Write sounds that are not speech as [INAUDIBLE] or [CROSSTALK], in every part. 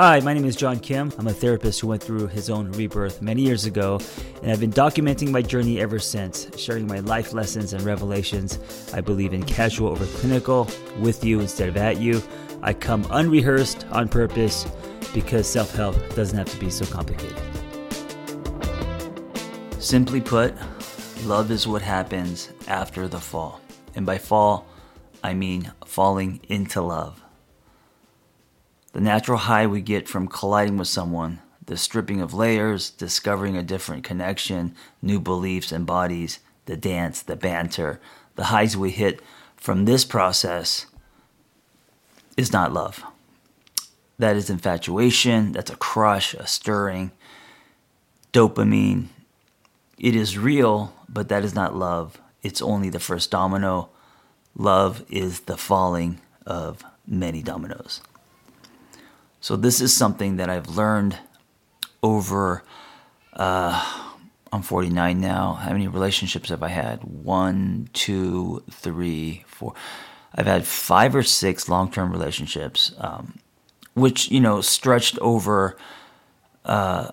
Hi, my name is John Kim. I'm a therapist who went through his own rebirth many years ago, and I've been documenting my journey ever since, sharing my life lessons and revelations. I believe in casual over clinical, with you instead of at you. I come unrehearsed on purpose because self help doesn't have to be so complicated. Simply put, love is what happens after the fall. And by fall, I mean falling into love. The natural high we get from colliding with someone, the stripping of layers, discovering a different connection, new beliefs and bodies, the dance, the banter, the highs we hit from this process is not love. That is infatuation, that's a crush, a stirring, dopamine. It is real, but that is not love. It's only the first domino. Love is the falling of many dominoes. So, this is something that I've learned over, uh, I'm 49 now. How many relationships have I had? One, two, three, four. I've had five or six long term relationships, um, which, you know, stretched over, uh,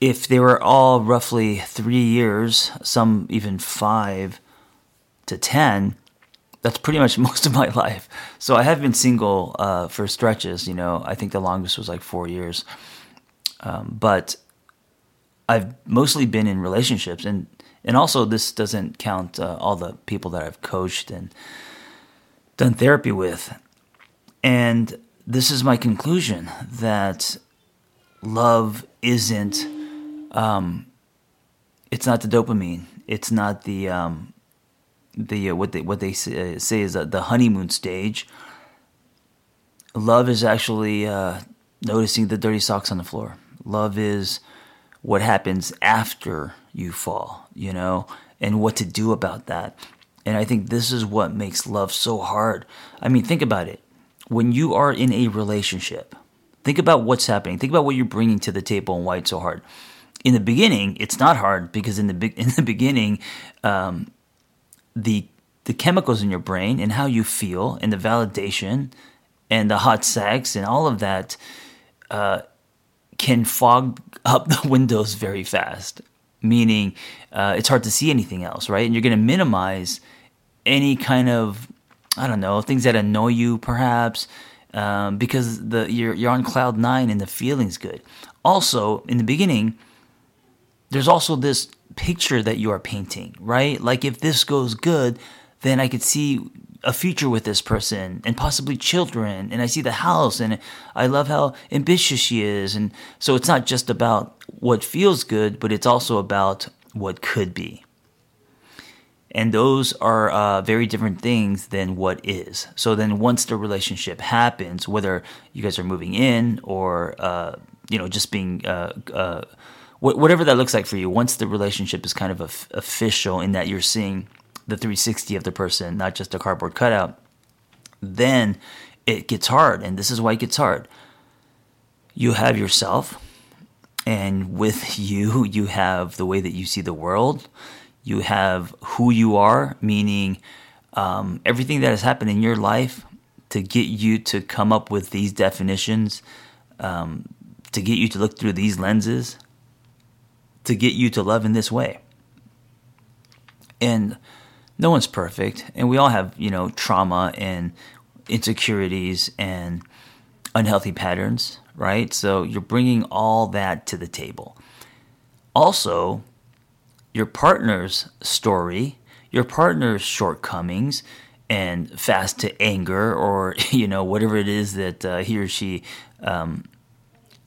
if they were all roughly three years, some even five to 10, that's pretty much [LAUGHS] most of my life. So I have been single uh, for stretches. You know, I think the longest was like four years. Um, but I've mostly been in relationships, and and also this doesn't count uh, all the people that I've coached and done therapy with. And this is my conclusion that love isn't. Um, it's not the dopamine. It's not the um, the uh, what they what they say, uh, is uh, the honeymoon stage. Love is actually uh, noticing the dirty socks on the floor. Love is what happens after you fall, you know, and what to do about that. And I think this is what makes love so hard. I mean, think about it. When you are in a relationship, think about what's happening. Think about what you're bringing to the table and why it's so hard. In the beginning, it's not hard because in the be- [LAUGHS] in the beginning, um, the the chemicals in your brain and how you feel and the validation and the hot sex and all of that uh, can fog up the [LAUGHS] windows very fast. Meaning, uh, it's hard to see anything else, right? And you're going to minimize any kind of I don't know things that annoy you, perhaps, um, because the you're you're on cloud nine and the feeling's good. Also, in the beginning, there's also this picture that you are painting, right? Like if this goes good, then I could see a future with this person and possibly children and I see the house and I love how ambitious she is and so it's not just about what feels good but it's also about what could be. And those are uh, very different things than what is. So then, once the relationship happens, whether you guys are moving in or uh, you know just being uh, uh whatever that looks like for you, once the relationship is kind of official in that you're seeing the 360 of the person, not just a cardboard cutout, then it gets hard. And this is why it gets hard. You have yourself, and with [LAUGHS] you, you have the way that you see the world. You have who you are, meaning um, everything that has happened in your life to get you to come up with these definitions, um, to get you to look through these lenses, to get you to love in this way. And no one's perfect, and we all have, you know, trauma and insecurities and unhealthy patterns, right? So you're bringing all that to the table. Also, your partner's story, your partner's shortcomings, and fast to anger, or [LAUGHS] you know whatever it is that uh, he or she um,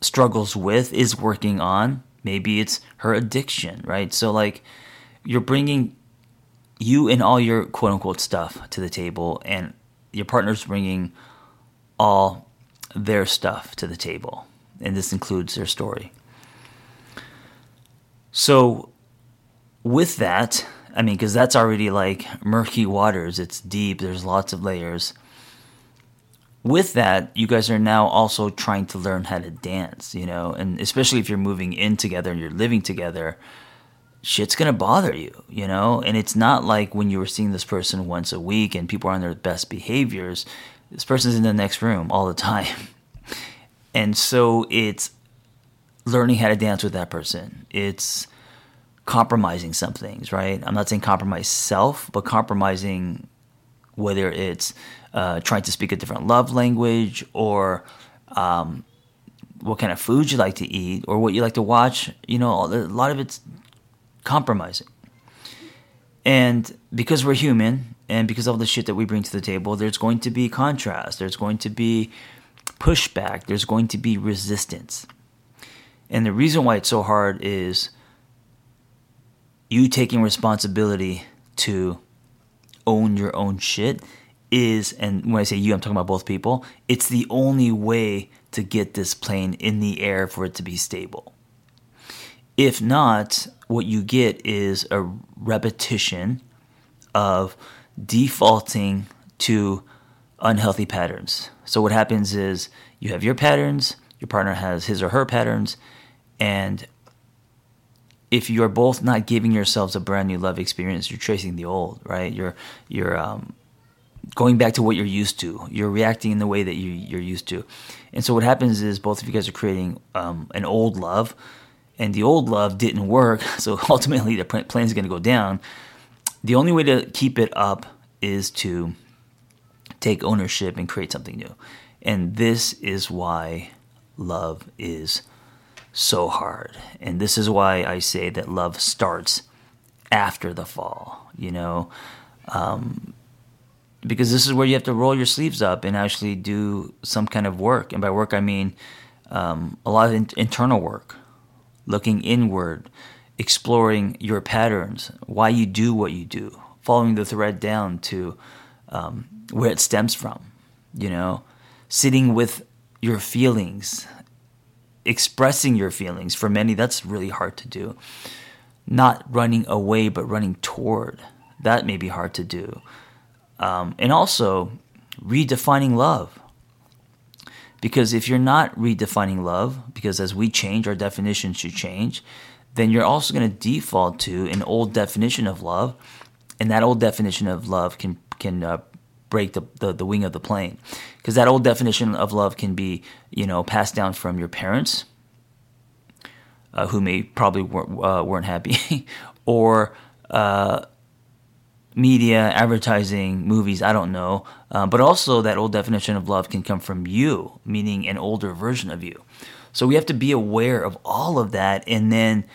struggles with, is working on. Maybe it's her addiction, right? So, like, you're bringing you and all your quote unquote stuff to the table, and your partner's bringing all their stuff to the table. And this includes their story. So, with that, I mean, because that's already like murky waters, it's deep, there's lots of layers with that, you guys are now also trying to learn how to dance, you know, and especially if you're moving in together and you're living together, shit's gonna bother you, you know? And it's not like when you were seeing this person once a week and people are on their best behaviors, this person's in the next room all the time. [LAUGHS] And so it's learning how to dance with that person. It's compromising some things, right? I'm not saying compromise self, but compromising whether it's uh, trying to speak a different love language or um, what kind of food you like to eat or what you like to watch. You know, a lot of it's compromising. And because we're human and because of all the shit that we bring to the table, there's going to be contrast, there's going to be pushback, there's going to be resistance. And the reason why it's so hard is you taking responsibility to own your own shit is, and when I say you, I'm talking about both people, it's the only way to get this plane in the air for it to be stable. If not, what you get is a repetition of defaulting to unhealthy patterns. So, what happens is you have your patterns, your partner has his or her patterns, and if you are both not giving yourselves a brand new love experience, you're tracing the old, right? You're you're um, going back to what you're used to. You're reacting in the way that you, you're used to, and so what happens is both of you guys are creating um, an old love, and the old love didn't work. [LAUGHS] So ultimately, the plane is going to go down. The only way to keep it up is to take ownership and create something new, and this is why love is so hard. And this is why I say that love starts after the fall, you know, um, because this is where you have to roll your sleeves up and actually do some kind of work. And by work, I mean um, a lot of in- internal work, looking inward, exploring your patterns, why you do what you do, following the thread down to um, where it stems from, you know, sitting with your feelings, expressing your feelings. For many, that's really hard to do. Not running away, but running toward. That may be hard to do. Um, and also, redefining love. Because if you're not redefining love, because as we change, our definition should change, then you're also going to default to an old definition of love. And that old definition of love can, can uh, break the, the, the wing of the plane. Because that old definition of love can be you know passed down from your parents uh, who may probably weren't, uh, weren't happy [LAUGHS] or uh, media advertising movies i don't know. Uh, but also that old definition of love can come from you meaning an older version of you. So we have to be aware of all of that and then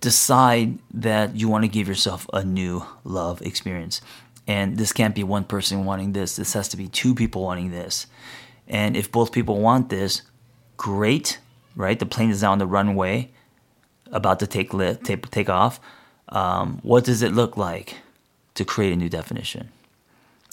decide that you want to give yourself a new love experience and this can't be one person wanting this. This has to be two people wanting this. And if both people want this, great, right? The plane is now on the runway, about to take lit, take, take off. Um, what does it look like to create a new definition?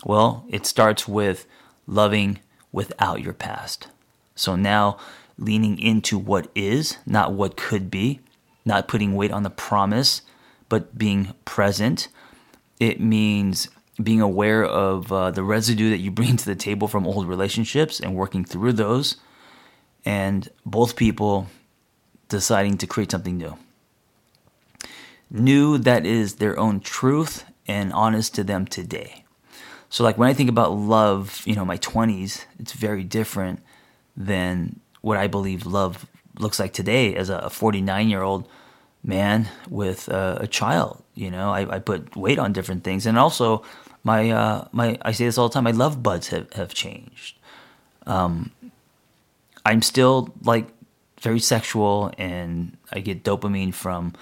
Well, it starts with loving without your past. So now leaning into what is, not what could be, not putting weight on the promise, but being present. It means being aware of uh, the residue that you bring [LAUGHS] to the table from old relationships and working through those, and both people deciding to create something new. New that is their own truth and honest to them today. So, like when I think about love, you know, my 20s, it's very different than what I believe love looks like today as a 49 year old man with a, a child. You know, I, I, put weight on different things, and also my uh, my I say this all the time. My love buds have have changed. Um, I'm still like very sexual, and I get dopamine from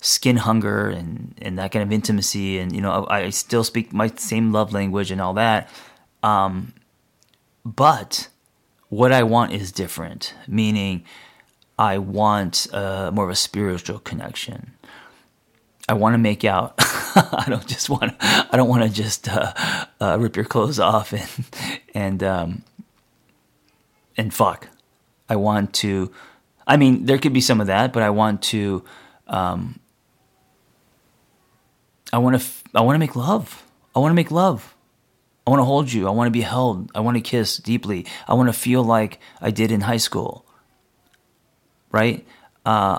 skin hunger and and that kind of intimacy, and you know I, I still speak my same love language and all that. Um, but what I want is different, meaning I want uh, more of a spiritual connection. I want to make out. [LAUGHS] I don't just want. I don't want to just uh, uh, rip your clothes off and and um, and fuck. I want to. I mean, there could be some of that, but I want to. Um, I want to. I want to make love. I want to make love. I want to hold you. I want to be held. I want to kiss deeply. I want to feel like I did in high school. Right? Uh,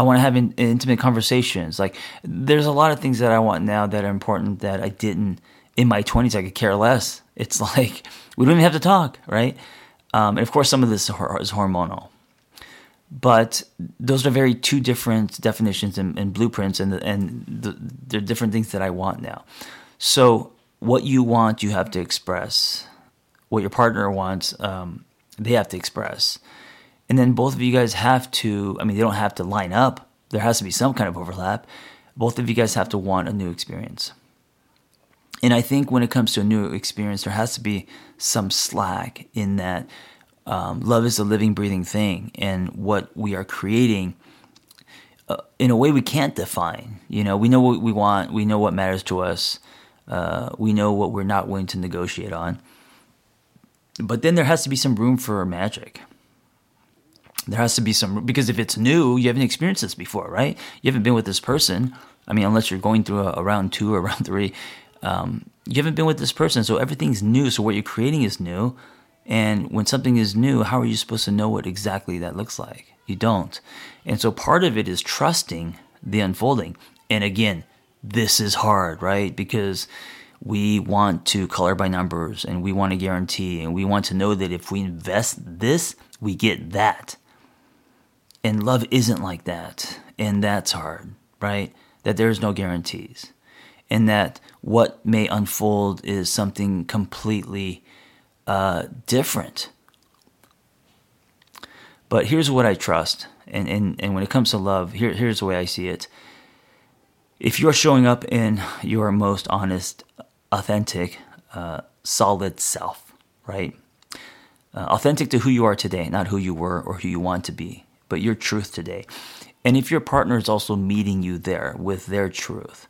I want to have in, intimate conversations. Like there's a lot of things that I want now that are important that I didn't in my 20s. I could care less. It's [LAUGHS] like we don't even have to talk, right? Um, and of course, some of this is hormonal. But those are very two different definitions and, and blueprints, and, and the, they're different things that I want now. So, what you want, you have to express. What your partner wants, um, they have to express. And then both of you guys have to, I mean, they don't have to line up. There has to be some kind of overlap. Both of you guys have to want a new experience. And I think when it comes to a new experience, there has to be some slack in that um, love is a living, breathing thing, and what we are creating. Uh, in a way, we can't define. You know, we know what we want. We know what matters to us. Uh, we know what we're not willing to negotiate on. But then there has to be some room for magic. There has to be some because if it's new, you haven't experienced this before, right? You haven't been with this person. I mean, unless you're going through a, a round two or [LAUGHS] round three, um, you haven't been with this person, so everything's new. So what you're creating is new. And when something is new, how are you supposed to know what exactly that looks like? You don't. And so part of it is trusting the unfolding. And again, this is hard, right? Because we want to color by numbers and we want to guarantee and we want to know that if we invest this, we get that. And love isn't like that. And that's hard, right? That there's no guarantees. And that what may unfold is something completely uh, different. But here's what I trust. And, and, and when it comes to love, here, here's the way I see it. If you're showing up in your most honest, authentic, uh, solid self, right? Uh, authentic to who you are today, not who you were or who you want to be, but your truth today. And if your partner is also meeting you there with their truth,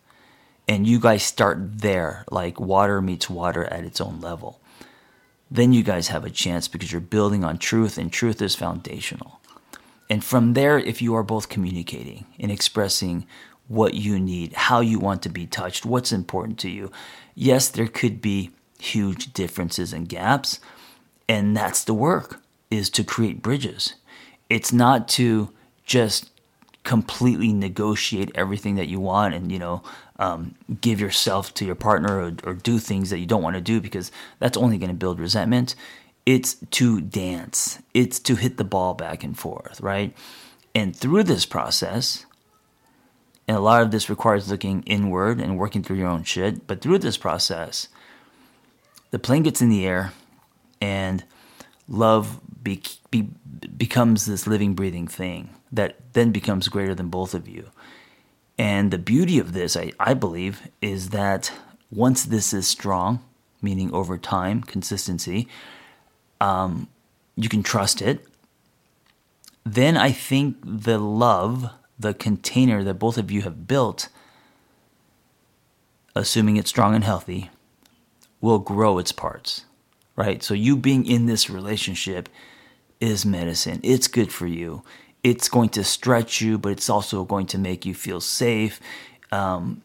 and you guys start there, like water meets water at its own level, then you guys have a chance because you're building on truth, and truth is foundational. And from there, if you are both communicating and expressing what you need, how you want to be touched, what's important to you, yes, there could be huge differences and gaps. And that's the work is to create bridges. It's not to just completely negotiate everything that you want and you know um, give yourself to your partner or, or do things that you don't want to do because that's only going to build resentment. It's to dance, it's to hit the ball back and forth, right? And through this process, and a lot of this requires looking inward and working through your own shit, but through this process, the plane gets in the air and love be, be, becomes this living, breathing thing that then becomes greater than both of you. And the beauty of this, I, I believe, is that once this is strong, meaning over time, consistency, um, you can trust it. Then I think the love, the container that both of you have built, assuming it's strong and healthy, will grow its parts, right? So you being in this relationship is medicine. It's good for you it's going to stretch you, but it's also going to make you feel safe. Um,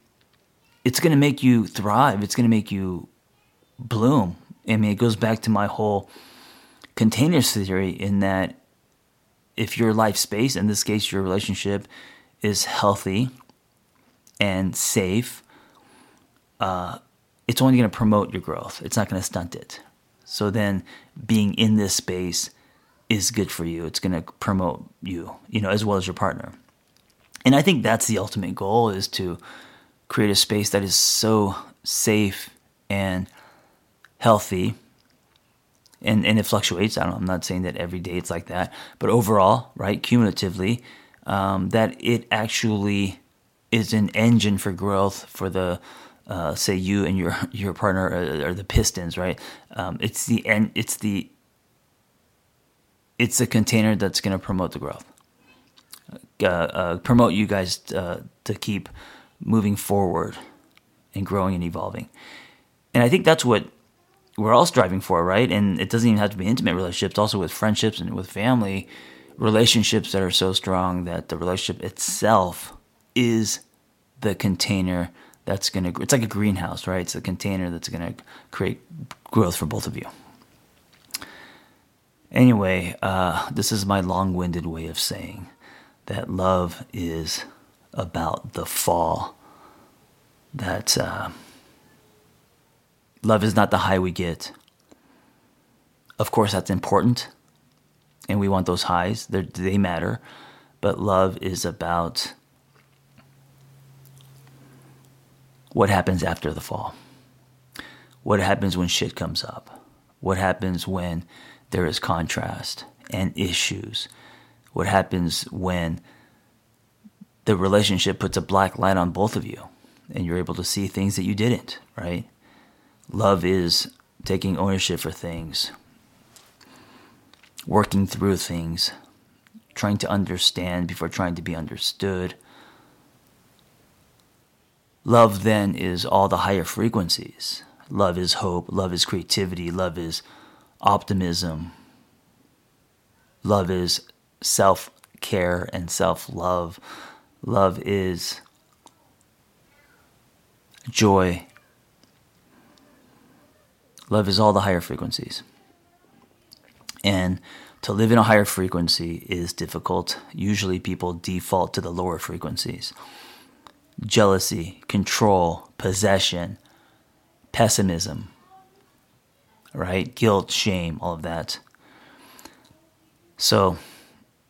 it's going to make you thrive. It's going to make you bloom. I mean, it goes back to my whole containers theory in that if your life space, in this case, your relationship, is healthy and safe, uh, it's only going to promote your growth. It's not going to stunt it. So then, being in this space is good for you. It's going to promote you, you know, as well as your partner. And I think that's the ultimate goal is to create a space that is so safe and healthy. And, and it fluctuates. I am not saying that every day it's like that, but overall, right, cumulatively, um, that it actually is an engine for growth for the uh, say you and your [LAUGHS] your partner are, are the Pistons, right? Um, it's the end. It's the it's a container that's going to promote the growth, uh, uh, promote you guys uh, to keep moving forward and growing and evolving. And I think that's what we're all striving for, right? And it doesn't even have to be intimate relationships, also with friendships and with family, relationships that are so strong that the relationship itself is the container that's going to, it's like a greenhouse, right? It's a container that's going to create growth for both of you. Anyway, uh, this is my long winded way of saying that love is about the fall. That uh, love is not the high we get. Of course, that's important, and we want those highs, They're, they matter. But love is about what happens after the fall. What happens when shit comes up? What happens when there is contrast and issues? What happens when the relationship puts a black light on both of you and you're able to see things that you didn't, right? Love is taking ownership for things, working through things, trying to understand before trying to be understood. Love then is all the higher frequencies. Love is hope, love is creativity, love is optimism, love is self care and self love. Love is joy. Love is all the higher frequencies. And to live in a higher frequency is difficult. Usually people default to the lower frequencies jealousy, control, possession, pessimism, right? Guilt, shame, all of that. So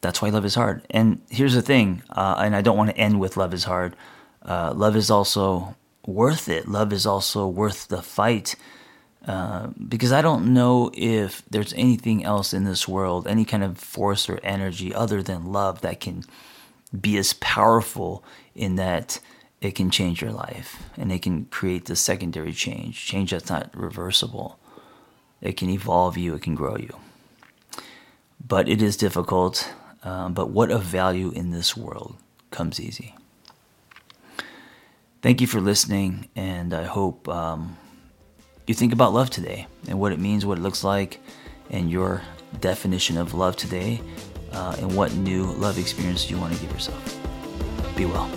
that's why love is hard. And here's the thing, uh, and I don't want to end with love is hard. Uh, love is also worth it. Love is also worth the fight. Uh, because I don't know if there's anything else in this world, any kind of force or energy other than love that can be as powerful in that it can change your life and it can create the secondary change, change that's not reversible. It can evolve you, it can grow you. But it is difficult. Um, but what of value in this world comes easy. Thank you for listening, and I hope um, you think about love today and what it means, what it looks like, and your definition of love today, uh, and what new love experience you want to give yourself. Be well.